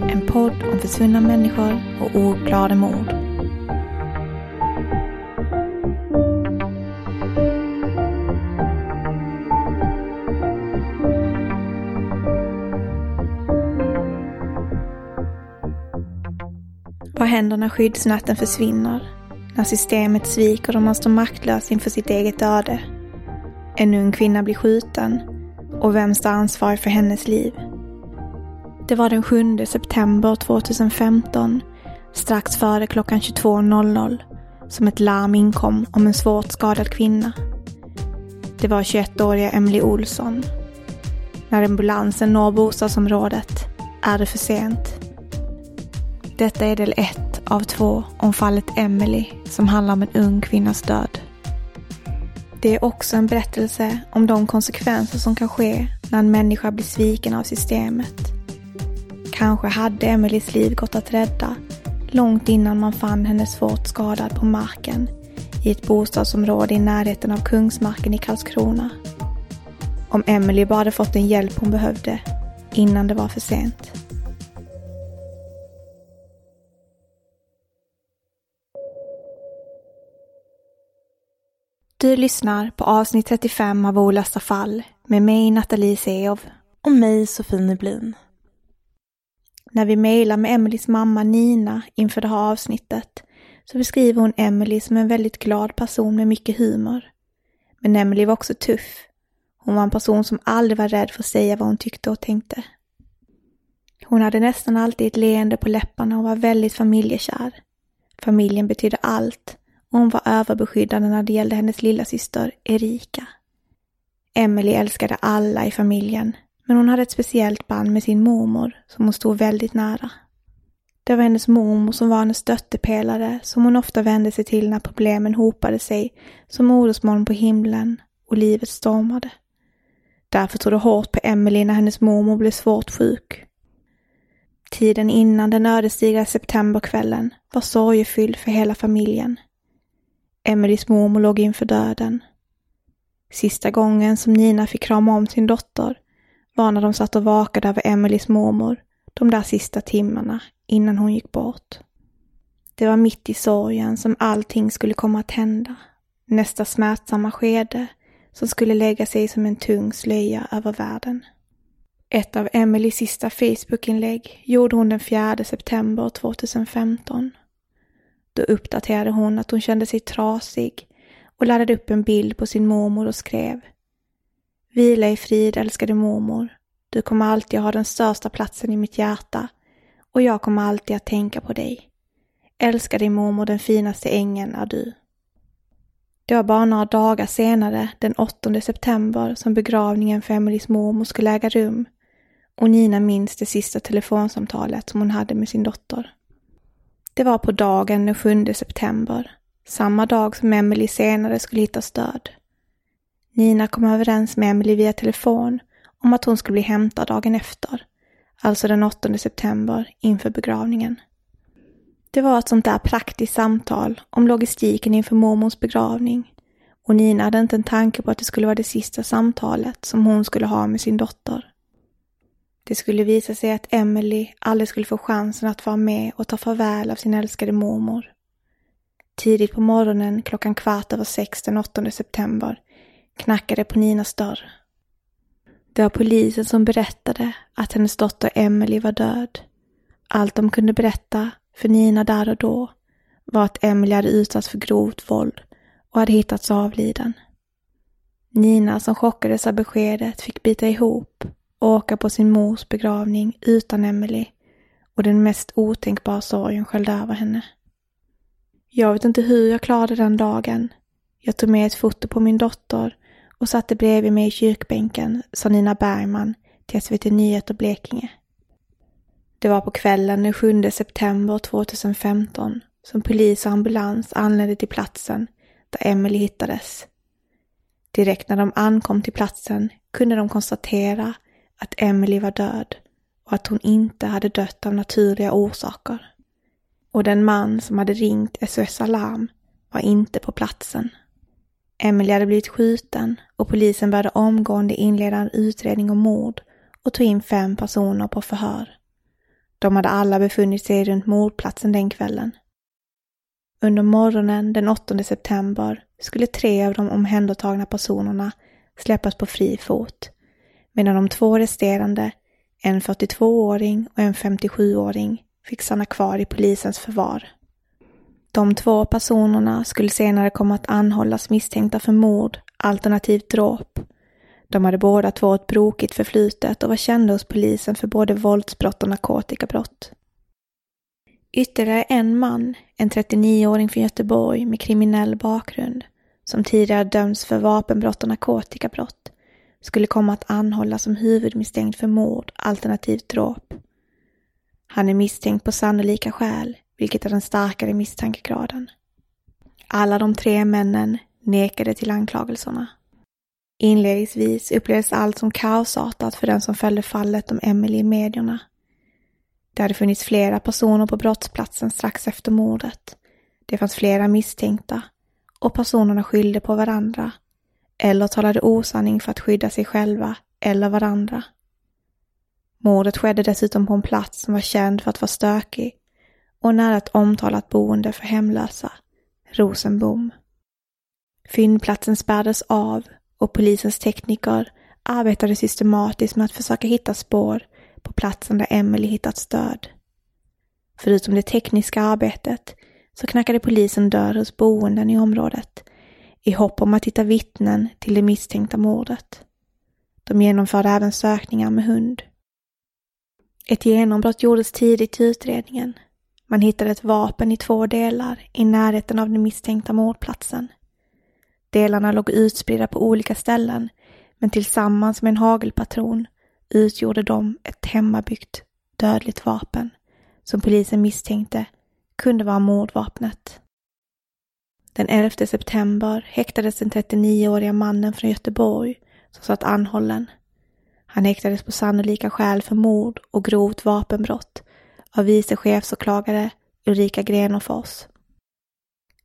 En podd om försvunna människor och ouppklarade mord. Vad händer när skyddsnäten försvinner? När systemet sviker och man står maktlös inför sitt eget öde? En ung kvinna blir skjuten och vem står ansvarig för hennes liv? Det var den 7 september 2015, strax före klockan 22.00, som ett larm inkom om en svårt skadad kvinna. Det var 21-åriga Emily Olsson. När ambulansen når bostadsområdet är det för sent. Detta är del ett av två om fallet Emily som handlar om en ung kvinnas död. Det är också en berättelse om de konsekvenser som kan ske när en människa blir sviken av systemet. Kanske hade Emelies liv gått att rädda långt innan man fann henne svårt skadad på marken i ett bostadsområde i närheten av Kungsmarken i Karlskrona. Om Emily bara hade fått den hjälp hon behövde innan det var för sent. Du lyssnar på avsnitt 35 av Olösta fall med mig Nathalie Seov. Och mig Sofie Nyblin. När vi mejlar med Emelies mamma Nina inför det här avsnittet så beskriver hon Emily som en väldigt glad person med mycket humor. Men Emily var också tuff. Hon var en person som aldrig var rädd för att säga vad hon tyckte och tänkte. Hon hade nästan alltid ett leende på läpparna och var väldigt familjekär. Familjen betydde allt och hon var överbeskyddande när det gällde hennes lilla syster Erika. Emily älskade alla i familjen, men hon hade ett speciellt band med sin mormor som hon stod väldigt nära. Det var hennes mormor som var hennes stöttepelare som hon ofta vände sig till när problemen hopade sig som orosmoln på himlen och livet stormade. Därför tog det hårt på Emily när hennes mormor blev svårt sjuk. Tiden innan den ödesdigra septemberkvällen var sorgefylld för hela familjen. Emelies mormor låg inför döden. Sista gången som Nina fick krama om sin dotter var när de satt och vakade över Emelies mormor de där sista timmarna innan hon gick bort. Det var mitt i sorgen som allting skulle komma att hända. Nästa smärtsamma skede som skulle lägga sig som en tung slöja över världen. Ett av Emelies sista Facebookinlägg gjorde hon den 4 september 2015. Då uppdaterade hon att hon kände sig trasig och laddade upp en bild på sin mormor och skrev Vila i frid älskade mormor. Du kommer alltid ha den största platsen i mitt hjärta och jag kommer alltid att tänka på dig. Älskar dig mormor, den finaste ängeln är du. Det var bara några dagar senare, den 8 september, som begravningen för Emelies mormor skulle äga rum och Nina minns det sista telefonsamtalet som hon hade med sin dotter. Det var på dagen den 7 september, samma dag som Emily senare skulle hittas död. Nina kom överens med Emily via telefon om att hon skulle bli hämtad dagen efter, alltså den 8 september inför begravningen. Det var ett sånt där praktiskt samtal om logistiken inför mormors begravning och Nina hade inte en tanke på att det skulle vara det sista samtalet som hon skulle ha med sin dotter. Det skulle visa sig att Emily aldrig skulle få chansen att vara med och ta farväl av sin älskade mormor. Tidigt på morgonen klockan kvart över sex den 8 september knackade på Ninas dörr. Det var polisen som berättade att hennes dotter Emily var död. Allt de kunde berätta för Nina där och då var att Emily hade utsatts för grovt våld och hade hittats avliden. Nina som chockades av beskedet fick bita ihop och åka på sin mors begravning utan Emily och den mest otänkbara sorgen sköljde över henne. Jag vet inte hur jag klarade den dagen. Jag tog med ett foto på min dotter och satte bredvid mig i kyrkbänken, sa Nina Bergman till SVT Nyheter Blekinge. Det var på kvällen den 7 september 2015 som polis och ambulans anlände till platsen där Emily hittades. Direkt när de ankom till platsen kunde de konstatera att Emily var död och att hon inte hade dött av naturliga orsaker. Och den man som hade ringt SOS Alarm var inte på platsen. Emily hade blivit skjuten och polisen började omgående inleda en utredning om mord och tog in fem personer på förhör. De hade alla befunnit sig runt mordplatsen den kvällen. Under morgonen den 8 september skulle tre av de omhändertagna personerna släppas på fri fot, medan de två resterande, en 42-åring och en 57-åring, fick stanna kvar i polisens förvar. De två personerna skulle senare komma att anhållas misstänkta för mord alternativt dråp. De hade båda två ett brokigt förflutet och var kända hos polisen för både våldsbrott och narkotikabrott. Ytterligare en man, en 39-åring från Göteborg med kriminell bakgrund, som tidigare dömts för vapenbrott och narkotikabrott, skulle komma att anhållas som huvudmisstänkt för mord alternativt dråp. Han är misstänkt på sannolika skäl, vilket är den starkare misstankegraden. Alla de tre männen nekade till anklagelserna. Inledningsvis upplevdes allt som kaosartat för den som följde fallet om Emily i medierna. Det hade funnits flera personer på brottsplatsen strax efter mordet. Det fanns flera misstänkta och personerna skyllde på varandra eller talade osanning för att skydda sig själva eller varandra. Mordet skedde dessutom på en plats som var känd för att vara stökig och nära ett omtalat boende för hemlösa, Rosenbom. Fyndplatsen spärrades av och polisens tekniker arbetade systematiskt med att försöka hitta spår på platsen där Emily hittats död. Förutom det tekniska arbetet så knackade polisen dörr hos boenden i området i hopp om att hitta vittnen till det misstänkta mordet. De genomförde även sökningar med hund. Ett genombrott gjordes tidigt i utredningen. Man hittade ett vapen i två delar i närheten av den misstänkta mordplatsen. Delarna låg utspridda på olika ställen, men tillsammans med en hagelpatron utgjorde de ett hemmabyggt dödligt vapen som polisen misstänkte kunde vara mordvapnet. Den 11 september häktades den 39-åriga mannen från Göteborg som satt anhållen. Han häktades på sannolika skäl för mord och grovt vapenbrott av vice chefsåklagare Ulrika Grenofors.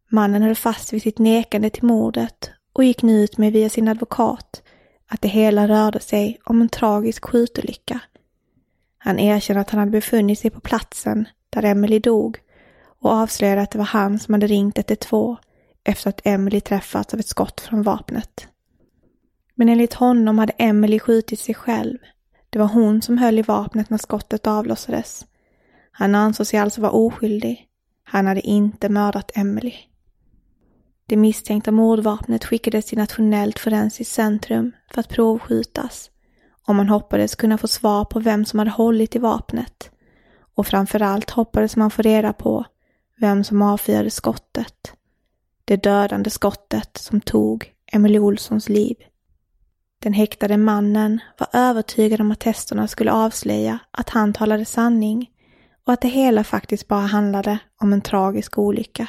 Mannen höll fast vid sitt nekande till mordet och gick nu ut med via sin advokat att det hela rörde sig om en tragisk skjutolycka. Han erkände att han hade befunnit sig på platsen där Emily dog och avslöjade att det var han som hade ringt 112 efter att Emily träffats av ett skott från vapnet. Men enligt honom hade Emily skjutit sig själv. Det var hon som höll i vapnet när skottet avlossades. Han ansåg sig alltså vara oskyldig. Han hade inte mördat Emily. Det misstänkta mordvapnet skickades till Nationellt forensiskt centrum för att provskjutas och man hoppades kunna få svar på vem som hade hållit i vapnet. Och framförallt hoppades man få reda på vem som avfyrade skottet. Det dödande skottet som tog Emily Olssons liv. Den häktade mannen var övertygad om att testerna skulle avslöja att han talade sanning och att det hela faktiskt bara handlade om en tragisk olycka.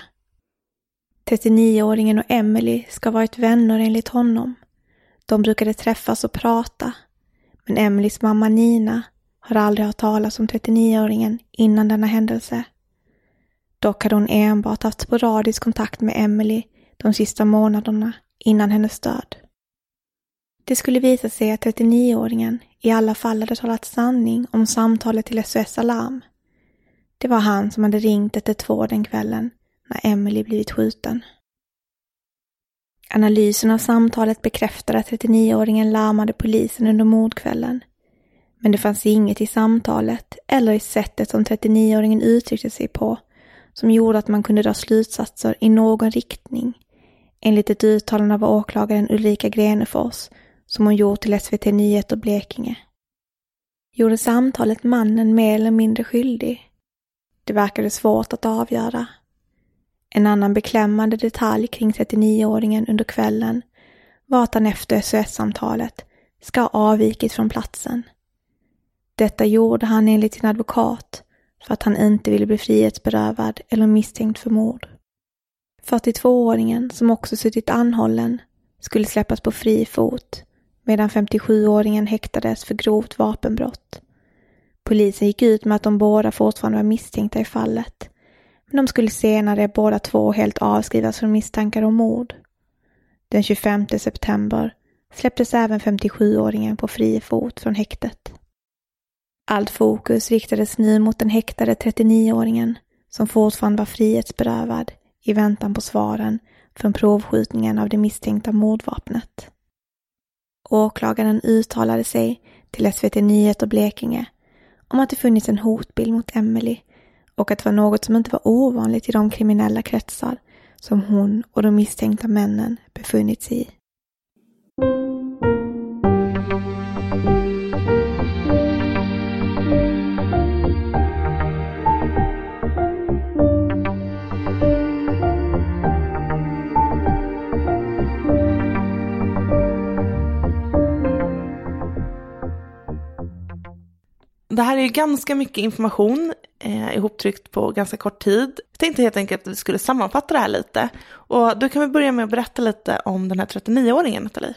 39-åringen och Emily ska ha varit vänner enligt honom. De brukade träffas och prata. Men Emelies mamma Nina har aldrig hört talas om 39-åringen innan denna händelse. Dock hade hon enbart haft sporadisk kontakt med Emily de sista månaderna innan hennes död. Det skulle visa sig att 39-åringen i alla fall hade talat sanning om samtalet till SOS Alarm. Det var han som hade ringt 112 den kvällen när Emily blivit skjuten. Analysen av samtalet bekräftade att 39-åringen larmade polisen under mordkvällen. Men det fanns inget i samtalet eller i sättet som 39-åringen uttryckte sig på som gjorde att man kunde dra slutsatser i någon riktning, enligt ett uttalande av åklagaren Ulrika Grenefors som hon gjort till SVT Nyheter Blekinge. Gjorde samtalet mannen mer eller mindre skyldig? Det verkade svårt att avgöra. En annan beklämmande detalj kring 39-åringen under kvällen var att han efter SOS-samtalet ska ha avvikit från platsen. Detta gjorde han enligt sin advokat för att han inte ville bli frihetsberövad eller misstänkt för mord. 42-åringen, som också suttit anhållen, skulle släppas på fri fot medan 57-åringen häktades för grovt vapenbrott. Polisen gick ut med att de båda fortfarande var misstänkta i fallet, men de skulle senare båda två helt avskrivas från misstankar om mord. Den 25 september släpptes även 57-åringen på fri fot från häktet. Allt fokus riktades nu mot den häktade 39-åringen som fortfarande var frihetsberövad i väntan på svaren från provskjutningen av det misstänkta mordvapnet. Åklagaren uttalade sig till SVT Nyheter Blekinge om att det funnits en hotbild mot Emily och att det var något som inte var ovanligt i de kriminella kretsar som hon och de misstänkta männen befunnit sig i. Det här är ju ganska mycket information eh, ihoptryckt på ganska kort tid. Jag tänkte helt enkelt att vi skulle sammanfatta det här lite. Och du kan väl börja med att berätta lite om den här 39-åringen, Nathalie.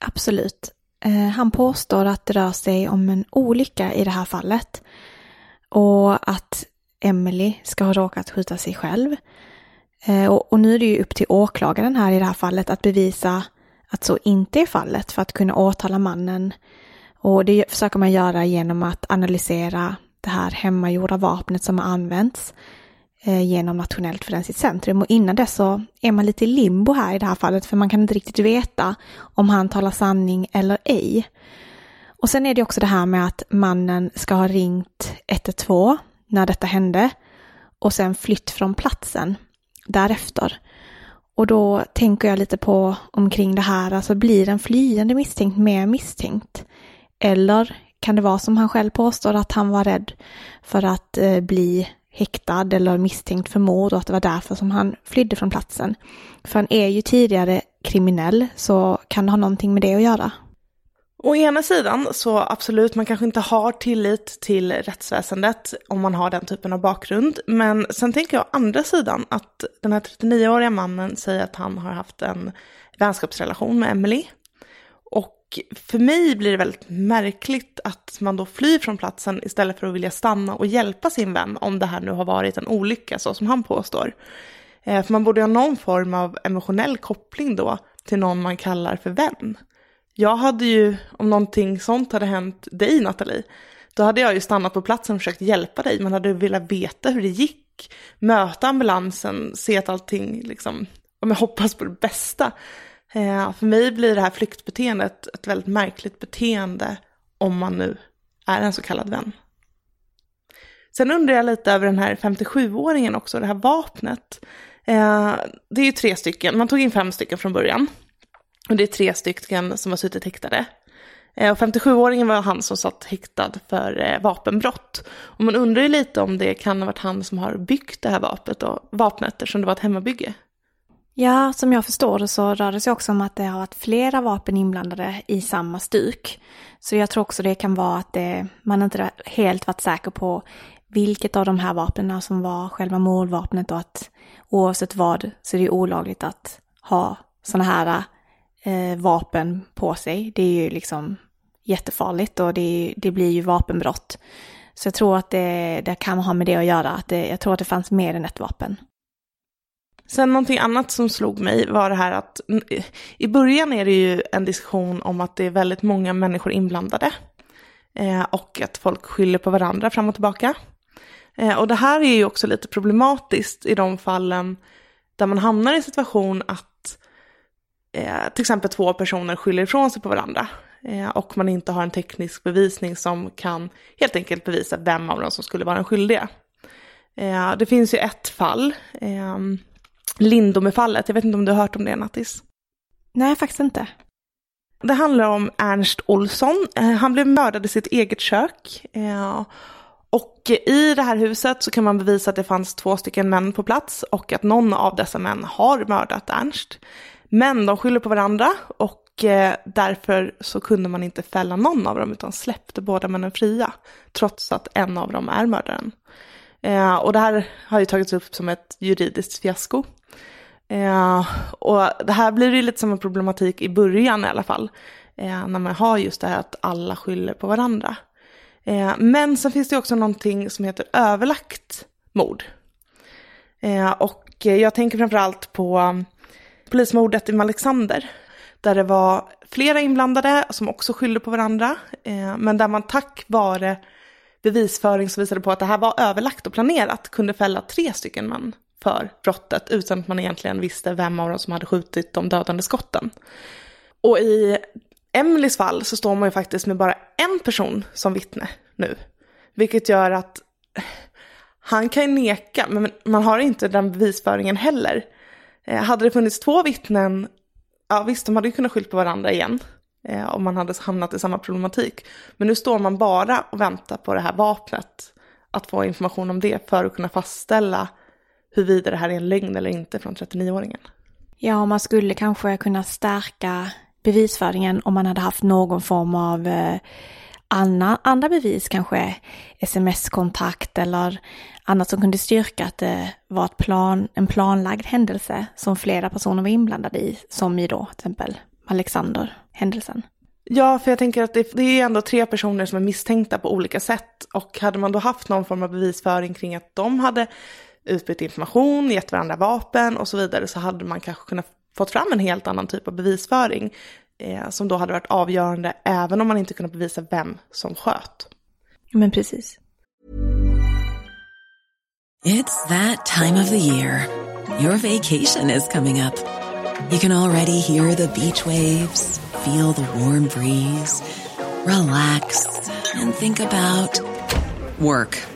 Absolut. Eh, han påstår att det rör sig om en olycka i det här fallet. Och att Emily ska ha råkat skjuta sig själv. Eh, och, och nu är det ju upp till åklagaren här i det här fallet att bevisa att så inte är fallet för att kunna åtala mannen och det försöker man göra genom att analysera det här hemmagjorda vapnet som har använts eh, genom Nationellt forensiskt centrum. Och innan dess så är man lite i limbo här i det här fallet för man kan inte riktigt veta om han talar sanning eller ej. Och sen är det också det här med att mannen ska ha ringt 112 när detta hände och sen flytt från platsen därefter. Och då tänker jag lite på omkring det här, alltså blir en flyende misstänkt mer misstänkt? Eller kan det vara som han själv påstår att han var rädd för att eh, bli häktad eller misstänkt för mord och att det var därför som han flydde från platsen. För han är ju tidigare kriminell så kan det ha någonting med det att göra. Å ena sidan så absolut, man kanske inte har tillit till rättsväsendet om man har den typen av bakgrund. Men sen tänker jag å andra sidan att den här 39-åriga mannen säger att han har haft en vänskapsrelation med Emily. Och för mig blir det väldigt märkligt att man då flyr från platsen istället för att vilja stanna och hjälpa sin vän om det här nu har varit en olycka så som han påstår. Eh, för man borde ha någon form av emotionell koppling då till någon man kallar för vän. Jag hade ju, om någonting sånt hade hänt dig Nathalie, då hade jag ju stannat på platsen och försökt hjälpa dig. Man hade velat veta hur det gick, möta ambulansen, se att allting liksom, om jag hoppas på det bästa. Eh, för mig blir det här flyktbeteendet ett väldigt märkligt beteende om man nu är en så kallad vän. Sen undrar jag lite över den här 57-åringen också, det här vapnet. Eh, det är ju tre stycken, man tog in fem stycken från början. Och det är tre stycken som har suttit häktade. Eh, och 57-åringen var han som satt häktad för vapenbrott. Och man undrar ju lite om det kan ha varit han som har byggt det här vapnet, då, vapnet eftersom det var ett hemmabygge. Ja, som jag förstår det så rör det sig också om att det har varit flera vapen inblandade i samma stuk. Så jag tror också det kan vara att det, man inte helt varit säker på vilket av de här vapnen som var själva mordvapnet och att oavsett vad så är det olagligt att ha sådana här eh, vapen på sig. Det är ju liksom jättefarligt och det, det blir ju vapenbrott. Så jag tror att det, det kan ha med det att göra. Att det, jag tror att det fanns mer än ett vapen. Sen någonting annat som slog mig var det här att mm, i början är det ju en diskussion om att det är väldigt många människor inblandade. Eh, och att folk skyller på varandra fram och tillbaka. Eh, och det här är ju också lite problematiskt i de fallen där man hamnar i en situation att eh, till exempel två personer skyller ifrån sig på varandra. Eh, och man inte har en teknisk bevisning som kan helt enkelt bevisa vem av dem som skulle vara den skyldiga. Eh, det finns ju ett fall, ehm, Lindome-fallet, jag vet inte om du har hört om det Nattis? Nej, faktiskt inte. Det handlar om Ernst Olsson. Han blev mördad i sitt eget kök. Och i det här huset så kan man bevisa att det fanns två stycken män på plats och att någon av dessa män har mördat Ernst. Men de skyller på varandra och eh, därför så kunde man inte fälla någon av dem utan släppte båda männen fria. Trots att en av dem är mördaren. Eh, och det här har ju tagits upp som ett juridiskt fiasko. Eh, och det här blir ju lite som en problematik i början i alla fall. Eh, när man har just det här att alla skyller på varandra. Eh, men sen finns det också någonting som heter överlagt mord. Eh, och jag tänker framförallt på polismordet i Alexander där det var flera inblandade som också skyllde på varandra, eh, men där man tack vare bevisföring som visade på att det här var överlagt och planerat kunde fälla tre stycken män för brottet utan att man egentligen visste vem av dem som hade skjutit de dödande skotten. Och i Emelies fall så står man ju faktiskt med bara en person som vittne nu, vilket gör att han kan ju neka, men man har inte den bevisföringen heller. Eh, hade det funnits två vittnen ja visst, de hade ju kunnat skylla på varandra igen eh, om man hade hamnat i samma problematik. Men nu står man bara och väntar på det här vapnet, att få information om det för att kunna fastställa huruvida det här är en lögn eller inte från 39-åringen. Ja, man skulle kanske kunna stärka bevisföringen om man hade haft någon form av eh, anna, andra bevis, kanske sms-kontakt eller annat som kunde styrka att det var ett plan, en planlagd händelse som flera personer var inblandade i, som i då till exempel Alexander-händelsen. Ja, för jag tänker att det, det är ändå tre personer som är misstänkta på olika sätt och hade man då haft någon form av bevisföring kring att de hade utbytt information, gett varandra vapen och så vidare så hade man kanske kunnat fått fram en helt annan typ av bevisföring eh, som då hade varit avgörande även om man inte kunde bevisa vem som sköt. Men precis. It's that time of the year. Your vacation is coming up. You can already hear the beach waves, feel the warm breeze, relax and think about work.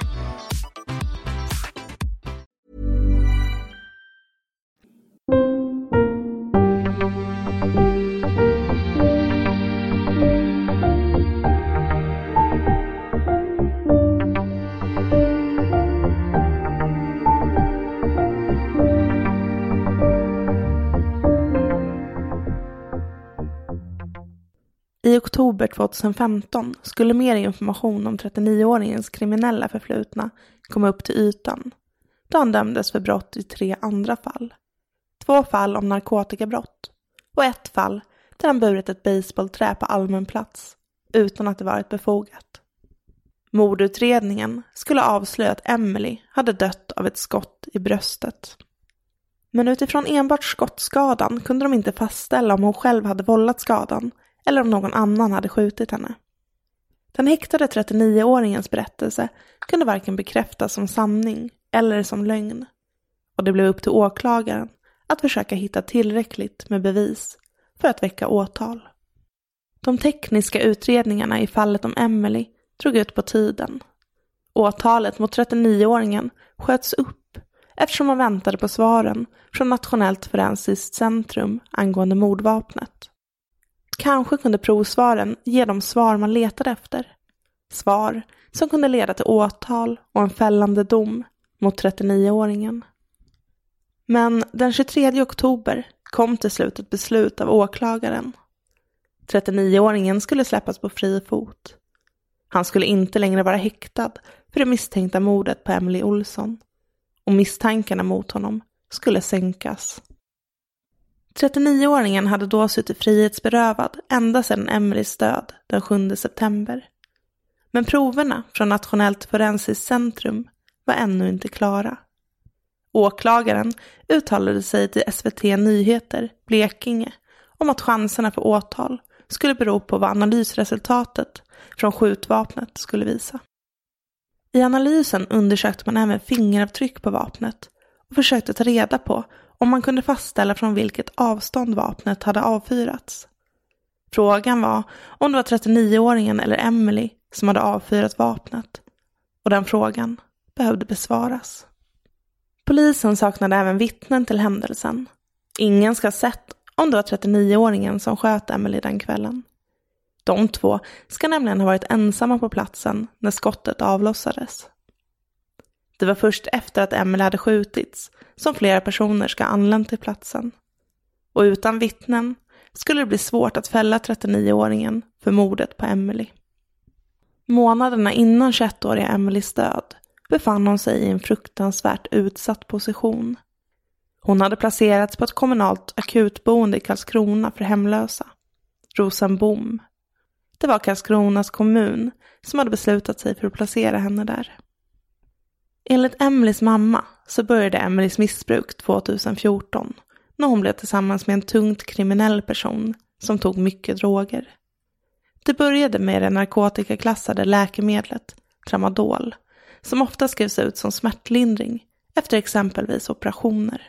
I oktober 2015 skulle mer information om 39-åringens kriminella förflutna komma upp till ytan då han dömdes för brott i tre andra fall. Två fall om narkotikabrott och ett fall där han burit ett baseballträ på allmän plats utan att det varit befogat. Mordutredningen skulle avslöja att Emily hade dött av ett skott i bröstet. Men utifrån enbart skottskadan kunde de inte fastställa om hon själv hade vållat skadan eller om någon annan hade skjutit henne. Den häktade 39-åringens berättelse kunde varken bekräftas som sanning eller som lögn. Och det blev upp till åklagaren att försöka hitta tillräckligt med bevis för att väcka åtal. De tekniska utredningarna i fallet om Emily drog ut på tiden. Åtalet mot 39-åringen sköts upp eftersom man väntade på svaren från Nationellt forensiskt centrum angående mordvapnet. Kanske kunde provsvaren ge de svar man letade efter. Svar som kunde leda till åtal och en fällande dom mot 39-åringen. Men den 23 oktober kom till slut ett beslut av åklagaren. 39-åringen skulle släppas på fri fot. Han skulle inte längre vara häktad för det misstänkta mordet på Emily Olsson. Och misstankarna mot honom skulle sänkas. 39-åringen hade då suttit frihetsberövad ända sedan Emrys död den 7 september. Men proverna från Nationellt forensiskt centrum var ännu inte klara. Åklagaren uttalade sig till SVT Nyheter, Blekinge, om att chanserna för åtal skulle bero på vad analysresultatet från skjutvapnet skulle visa. I analysen undersökte man även fingeravtryck på vapnet och försökte ta reda på om man kunde fastställa från vilket avstånd vapnet hade avfyrats. Frågan var om det var 39-åringen eller Emily som hade avfyrat vapnet och den frågan behövde besvaras. Polisen saknade även vittnen till händelsen. Ingen ska ha sett om det var 39-åringen som sköt Emily den kvällen. De två ska nämligen ha varit ensamma på platsen när skottet avlossades. Det var först efter att Emily hade skjutits som flera personer ska ha anlänt till platsen. Och utan vittnen skulle det bli svårt att fälla 39-åringen för mordet på Emily. Månaderna innan 21-åriga Emelies död befann hon sig i en fruktansvärt utsatt position. Hon hade placerats på ett kommunalt akutboende i Karlskrona för hemlösa, Rosenbom. Det var Karlskronas kommun som hade beslutat sig för att placera henne där. Enligt Emelies mamma så började Emelies missbruk 2014 när hon blev tillsammans med en tungt kriminell person som tog mycket droger. Det började med det narkotikaklassade läkemedlet Tramadol som ofta skrivs ut som smärtlindring efter exempelvis operationer.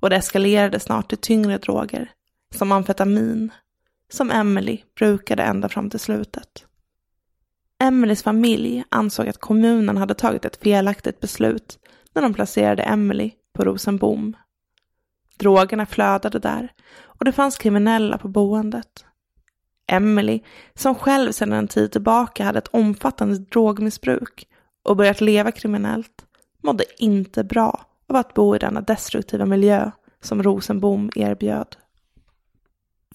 Och det eskalerade snart till tyngre droger, som amfetamin, som Emily brukade ända fram till slutet. Emelies familj ansåg att kommunen hade tagit ett felaktigt beslut när de placerade Emily på Rosenbom. Drogerna flödade där och det fanns kriminella på boendet. Emily, som själv sedan en tid tillbaka hade ett omfattande drogmissbruk och börjat leva kriminellt, mådde inte bra av att bo i denna destruktiva miljö som Rosenbom erbjöd.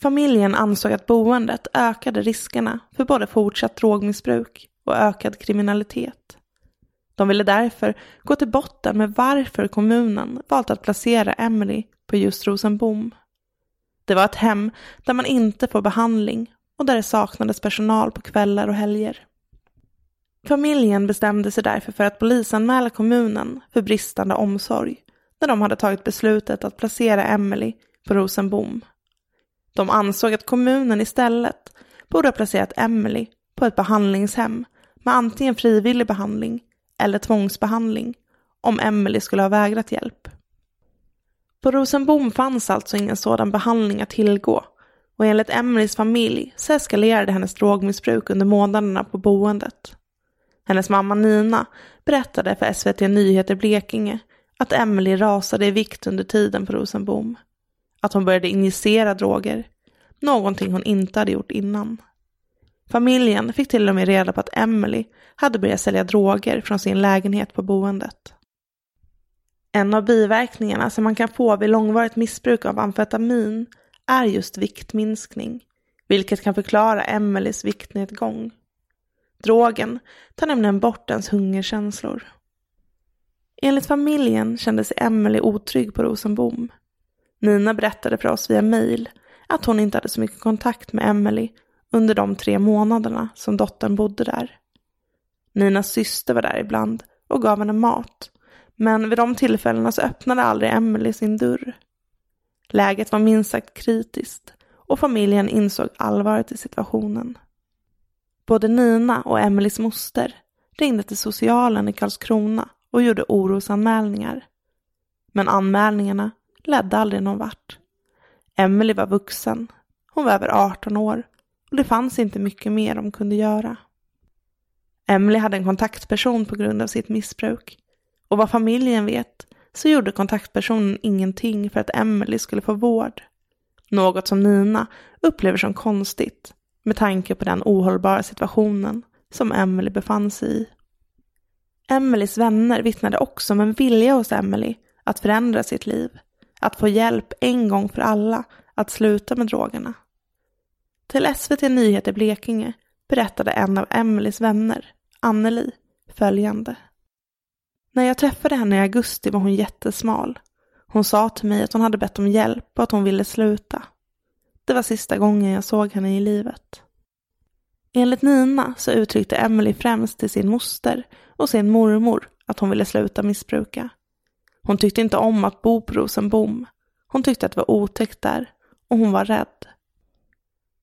Familjen ansåg att boendet ökade riskerna för både fortsatt drogmissbruk och ökad kriminalitet. De ville därför gå till botten med varför kommunen valt att placera Emily på just Rosenbom. Det var ett hem där man inte får behandling och där det saknades personal på kvällar och helger. Familjen bestämde sig därför för att polisanmäla kommunen för bristande omsorg när de hade tagit beslutet att placera Emily på Rosenbom. De ansåg att kommunen istället borde ha placerat Emily på ett behandlingshem med antingen frivillig behandling eller tvångsbehandling om Emily skulle ha vägrat hjälp. På Rosenbom fanns alltså ingen sådan behandling att tillgå och enligt Emelies familj så eskalerade hennes drogmissbruk under månaderna på boendet. Hennes mamma Nina berättade för SVT Nyheter Blekinge att Emily rasade i vikt under tiden på Rosenbom. Att hon började injicera droger, någonting hon inte hade gjort innan. Familjen fick till och med reda på att Emily hade börjat sälja droger från sin lägenhet på boendet. En av biverkningarna som man kan få vid långvarigt missbruk av amfetamin är just viktminskning, vilket kan förklara Emelies viktnedgång. Drogen tar nämligen bort ens hungerkänslor. Enligt familjen kände sig Emily otrygg på Rosenbom. Nina berättade för oss via mail att hon inte hade så mycket kontakt med Emily under de tre månaderna som dottern bodde där. Ninas syster var där ibland och gav henne mat, men vid de tillfällena så öppnade aldrig Emily sin dörr. Läget var minst sagt kritiskt och familjen insåg allvaret i situationen. Både Nina och Emelies moster ringde till socialen i Karlskrona och gjorde orosanmälningar. Men anmälningarna ledde aldrig någon vart. Emily var vuxen, hon var över 18 år och det fanns inte mycket mer de kunde göra. Emily hade en kontaktperson på grund av sitt missbruk och vad familjen vet så gjorde kontaktpersonen ingenting för att Emily skulle få vård. Något som Nina upplever som konstigt med tanke på den ohållbara situationen som Emily befann sig i. Emelies vänner vittnade också om en vilja hos Emily att förändra sitt liv, att få hjälp en gång för alla att sluta med drogerna. Till SVT Nyheter Blekinge berättade en av Emelies vänner, Anneli, följande. När jag träffade henne i augusti var hon jättesmal. Hon sa till mig att hon hade bett om hjälp och att hon ville sluta. Det var sista gången jag såg henne i livet. Enligt Nina så uttryckte Emily främst till sin moster och sin mormor att hon ville sluta missbruka. Hon tyckte inte om att bo på Rosenbom. Hon tyckte att det var otäckt där och hon var rädd.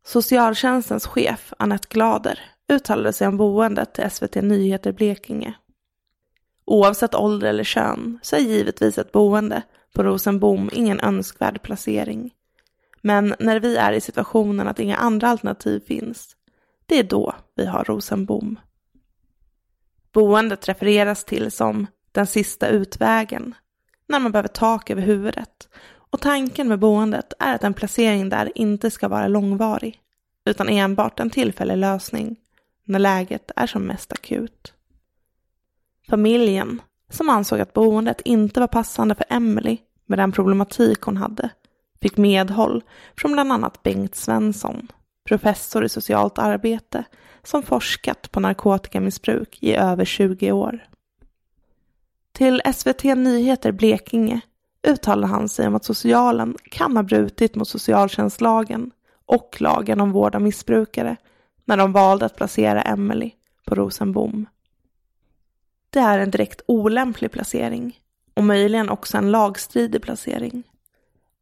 Socialtjänstens chef, Annette Glader, uttalade sig om boendet till SVT Nyheter Blekinge. Oavsett ålder eller kön så är givetvis ett boende på Rosenbom ingen önskvärd placering. Men när vi är i situationen att inga andra alternativ finns, det är då vi har Rosenbom. Boendet refereras till som den sista utvägen, när man behöver tak över huvudet. Och tanken med boendet är att en placering där inte ska vara långvarig, utan enbart en tillfällig lösning när läget är som mest akut. Familjen, som ansåg att boendet inte var passande för Emily med den problematik hon hade, fick medhåll från bland annat Bengt Svensson, professor i socialt arbete som forskat på narkotikamissbruk i över 20 år. Till SVT Nyheter Blekinge uttalade han sig om att socialen kan ha brutit mot socialtjänstlagen och lagen om vård av missbrukare när de valde att placera Emily på Rosenbom. Det är en direkt olämplig placering och möjligen också en lagstridig placering.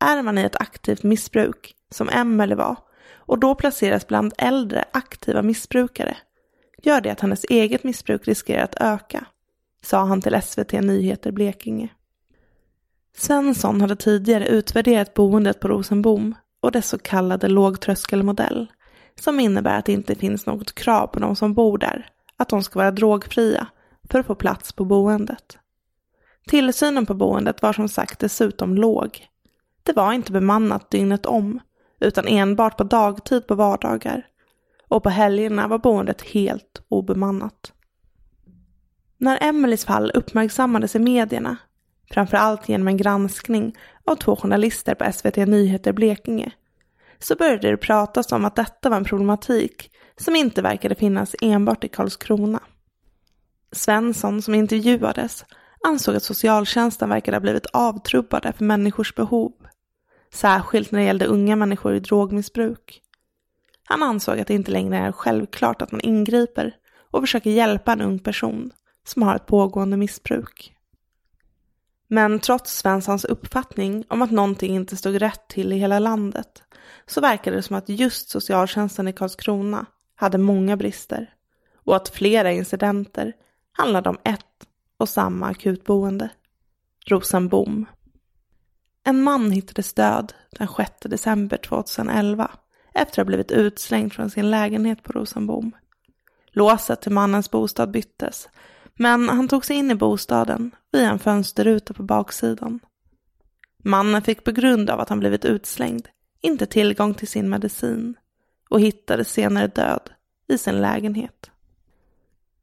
Är man i ett aktivt missbruk, som Emily var, och då placeras bland äldre aktiva missbrukare, gör det att hennes eget missbruk riskerar att öka, sa han till SVT Nyheter Blekinge. Svensson hade tidigare utvärderat boendet på Rosenbom och dess så kallade lågtröskelmodell, som innebär att det inte finns något krav på de som bor där, att de ska vara drogfria för att få plats på boendet. Tillsynen på boendet var som sagt dessutom låg. Det var inte bemannat dygnet om, utan enbart på dagtid på vardagar. Och på helgerna var boendet helt obemannat. När Emelies fall uppmärksammades i medierna, framförallt genom en granskning av två journalister på SVT Nyheter Blekinge, så började det pratas om att detta var en problematik som inte verkade finnas enbart i Karlskrona. Svensson som intervjuades ansåg att socialtjänsten verkade ha blivit avtrubbade för människors behov. Särskilt när det gällde unga människor i drogmissbruk. Han ansåg att det inte längre är självklart att man ingriper och försöker hjälpa en ung person som har ett pågående missbruk. Men trots Svenssons uppfattning om att någonting inte stod rätt till i hela landet så verkade det som att just socialtjänsten i Karlskrona hade många brister och att flera incidenter handlade om ett och samma akutboende, Rosenbom. En man hittades död den 6 december 2011 efter att ha blivit utslängd från sin lägenhet på Rosenbom. Låset till mannens bostad byttes, men han tog sig in i bostaden via en fönsterruta på baksidan. Mannen fick på grund av att han blivit utslängd inte tillgång till sin medicin och hittades senare död i sin lägenhet.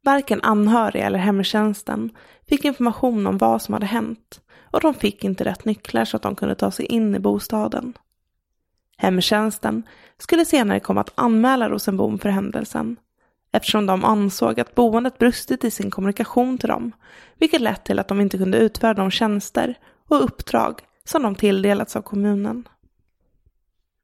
Varken anhöriga eller hemtjänsten fick information om vad som hade hänt och de fick inte rätt nycklar så att de kunde ta sig in i bostaden. Hemtjänsten skulle senare komma att anmäla Rosenbom för händelsen eftersom de ansåg att boendet brustit i sin kommunikation till dem, vilket lett till att de inte kunde utföra de tjänster och uppdrag som de tilldelats av kommunen.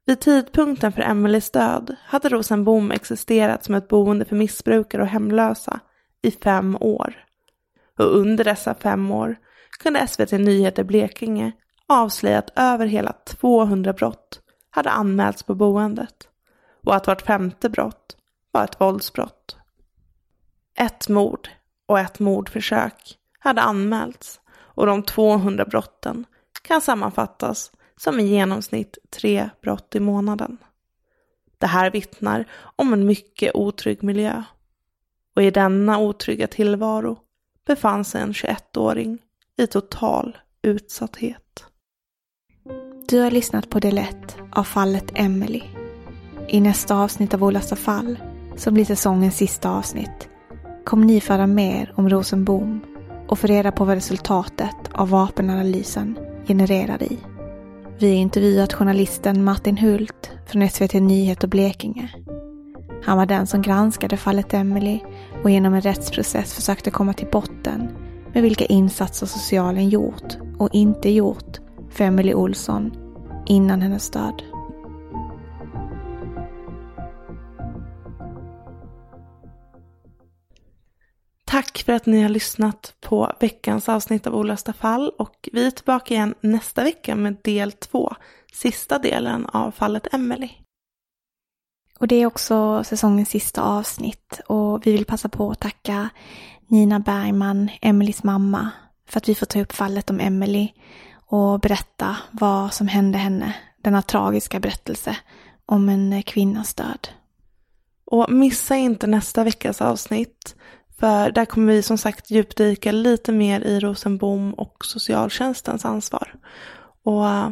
Vid tidpunkten för Emelies död hade Rosenbom existerat som ett boende för missbrukare och hemlösa i fem år. Och under dessa fem år kunde SVT Nyheter Blekinge avslöja att över hela 200 brott hade anmälts på boendet och att vart femte brott var ett våldsbrott. Ett mord och ett mordförsök hade anmälts och de 200 brotten kan sammanfattas som i genomsnitt tre brott i månaden. Det här vittnar om en mycket otrygg miljö. Och i denna otrygga tillvaro befann sig en 21-åring i total utsatthet. Du har lyssnat på Del 1 av fallet Emily. I nästa avsnitt av Olasta fall, som blir säsongens sista avsnitt, kommer ni föra mer om Rosenbom och få reda på vad resultatet av vapenanalysen genererade i. Vi har intervjuat journalisten Martin Hult från SVT Nyheter Blekinge. Han var den som granskade fallet Emily och genom en rättsprocess försökte komma till botten med vilka insatser socialen gjort och inte gjort för Emily Olsson innan hennes död. Tack för att ni har lyssnat på veckans avsnitt av Olösta fall och vi är tillbaka igen nästa vecka med del två, sista delen av fallet Emily. Och det är också säsongens sista avsnitt och vi vill passa på att tacka Nina Bergman, Emelies mamma, för att vi får ta upp fallet om Emily och berätta vad som hände henne, denna tragiska berättelse om en kvinnas död. Och missa inte nästa veckas avsnitt för där kommer vi som sagt djupdyka lite mer i Rosenbom och socialtjänstens ansvar. Och uh,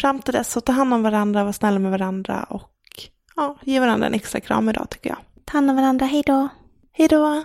fram till dess så ta hand om varandra, var snälla med varandra och ja, ge varandra en extra kram idag tycker jag. Ta hand om varandra, hej då! Hej då!